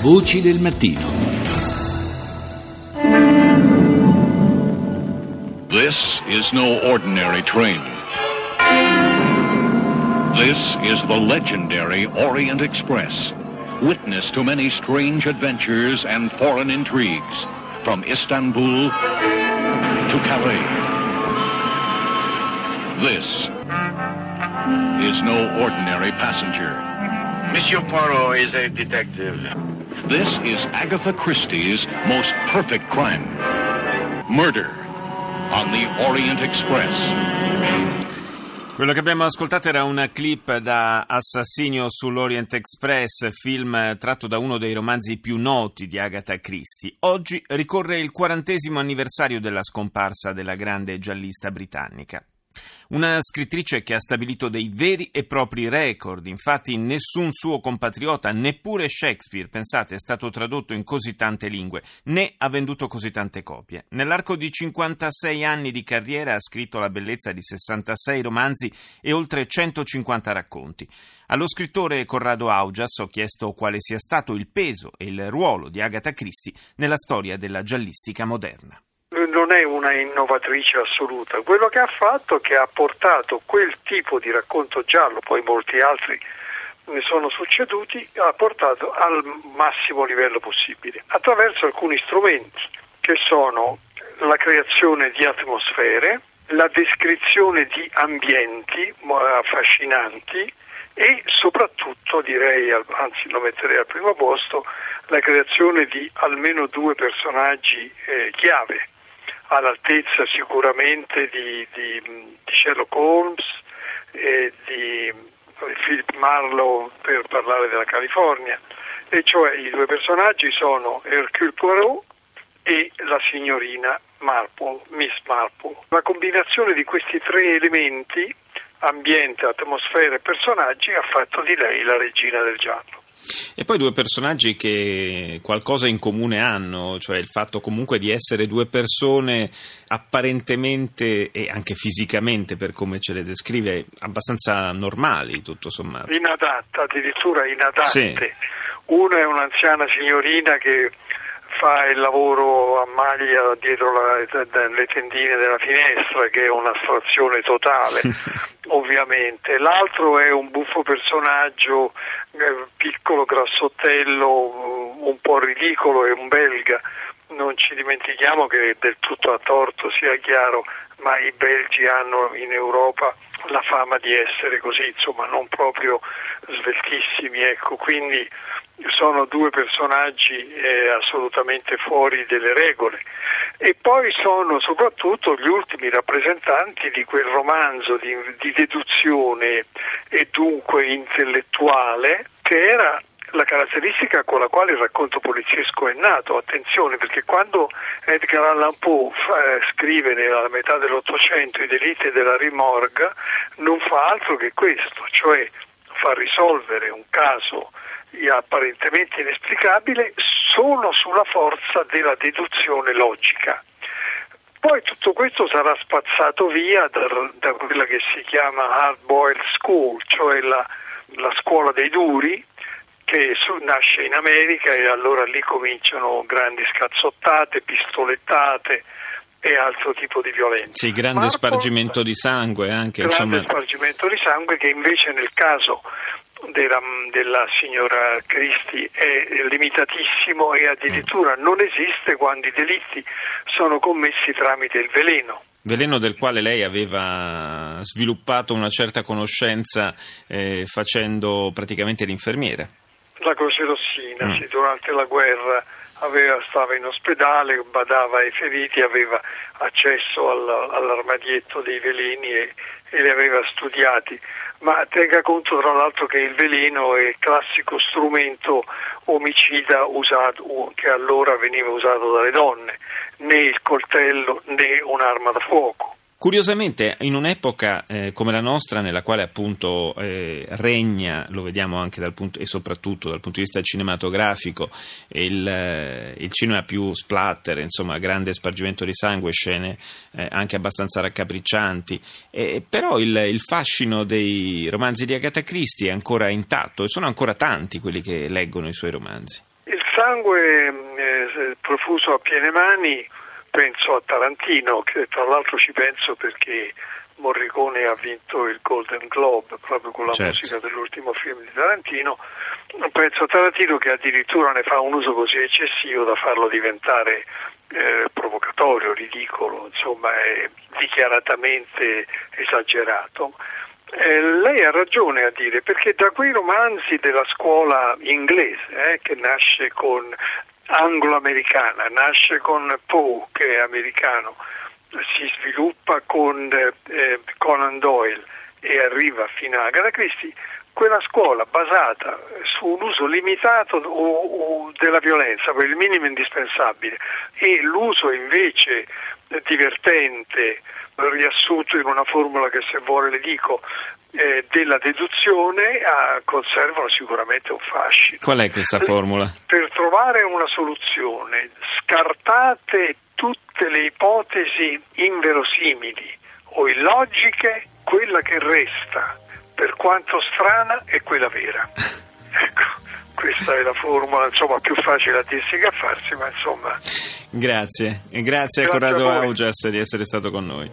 Voci del mattino. This is no ordinary train. This is the legendary Orient Express. Witness to many strange adventures and foreign intrigues. From Istanbul to Calais. This is no ordinary passenger. Monsieur Poirot is a detective. This is Agatha Christie's most perfect crime. Murder on the Orient Express. Quello che abbiamo ascoltato era una clip da Assassinio sull'Orient Express, film tratto da uno dei romanzi più noti di Agatha Christie. Oggi ricorre il quarantesimo anniversario della scomparsa della grande giallista britannica. Una scrittrice che ha stabilito dei veri e propri record, infatti nessun suo compatriota, neppure Shakespeare, pensate, è stato tradotto in così tante lingue, né ha venduto così tante copie. Nell'arco di 56 anni di carriera ha scritto la bellezza di 66 romanzi e oltre 150 racconti. Allo scrittore Corrado Augias ho chiesto quale sia stato il peso e il ruolo di Agatha Christie nella storia della giallistica moderna non è una innovatrice assoluta, quello che ha fatto è che ha portato quel tipo di racconto giallo, poi molti altri ne sono succeduti, ha portato al massimo livello possibile, attraverso alcuni strumenti che sono la creazione di atmosfere, la descrizione di ambienti affascinanti e soprattutto direi, anzi lo metterei al primo posto, la creazione di almeno due personaggi eh, chiave all'altezza sicuramente di, di, di Sherlock Holmes e di Philip Marlowe per parlare della California, e cioè i due personaggi sono Hercule Poirot e la signorina Marple, Miss Marple. La combinazione di questi tre elementi, ambiente, atmosfera e personaggi, ha fatto di lei la regina del giallo. E poi due personaggi che qualcosa in comune hanno, cioè il fatto comunque di essere due persone apparentemente e anche fisicamente, per come ce le descrive, abbastanza normali, tutto sommato. Inadatta, addirittura inadatte. Sì. Una è un'anziana signorina che fa il lavoro a maglia dietro la, le tendine della finestra, che è un'astrazione totale, ovviamente. L'altro è un buffo personaggio, eh, piccolo, grassottello, un po' ridicolo, è un belga. Non ci dimentichiamo che del tutto a torto, sia chiaro, ma i belgi hanno in Europa la fama di essere così, insomma, non proprio sveltissimi, ecco, quindi sono due personaggi eh, assolutamente fuori delle regole e poi sono soprattutto gli ultimi rappresentanti di quel romanzo di, di deduzione e dunque intellettuale che era la caratteristica con la quale il racconto poliziesco è nato. Attenzione, perché quando Edgar Allan Poe eh, scrive nella metà dell'Ottocento i delitti della rimorga, non fa altro che questo, cioè fa risolvere un caso apparentemente inesplicabile solo sulla forza della deduzione logica. Poi tutto questo sarà spazzato via da, da quella che si chiama hard boiled school, cioè la, la scuola dei duri, che su, nasce in America e allora lì cominciano grandi scazzottate, pistolettate e altro tipo di violenza. Sì, grande Marco, spargimento di sangue anche. Grande insomma... spargimento di sangue che invece nel caso della, della signora Cristi è limitatissimo e addirittura non esiste quando i delitti sono commessi tramite il veleno. Veleno del quale lei aveva sviluppato una certa conoscenza eh, facendo praticamente l'infermiere. La croce rossina, mm. sì, durante la guerra aveva, stava in ospedale, badava ai feriti, aveva accesso all, all'armadietto dei veleni e, e li aveva studiati ma tenga conto tra l'altro che il veleno è il classico strumento omicida usato, che allora veniva usato dalle donne, né il coltello né un'arma da fuoco. Curiosamente, in un'epoca eh, come la nostra, nella quale appunto eh, regna, lo vediamo anche dal punto, e soprattutto dal punto di vista cinematografico, il, eh, il cinema più splatter, insomma, grande spargimento di sangue, scene eh, anche abbastanza raccapriccianti, però il, il, fascino dei romanzi di Agatha Christie è ancora intatto e sono ancora tanti quelli che leggono i suoi romanzi. Sangue eh, profuso a piene mani penso a Tarantino, che tra l'altro ci penso perché Morricone ha vinto il Golden Globe proprio con la certo. musica dell'ultimo film di Tarantino. Penso a Tarantino che addirittura ne fa un uso così eccessivo da farlo diventare eh, provocatorio, ridicolo, insomma è dichiaratamente esagerato. Eh, lei ha ragione a dire perché da quei romanzi della scuola inglese eh, che nasce con anglo-americana, nasce con Poe che è americano, si sviluppa con eh, Conan Doyle e arriva fino a Agatha Christie, quella scuola basata su un uso limitato o, o della violenza, per il minimo indispensabile, e l'uso invece divertente, riassunto in una formula che se vuole le dico, eh, della deduzione ah, conservano sicuramente un fascino. Qual è questa formula? Per trovare una soluzione, scartate tutte le ipotesi inverosimili o illogiche, quella che resta, per quanto strana, è quella vera. ecco, questa è la formula, insomma, più facile a dirsi che a farsi, ma insomma... Grazie, grazie, grazie a Corrado Augias di essere stato con noi.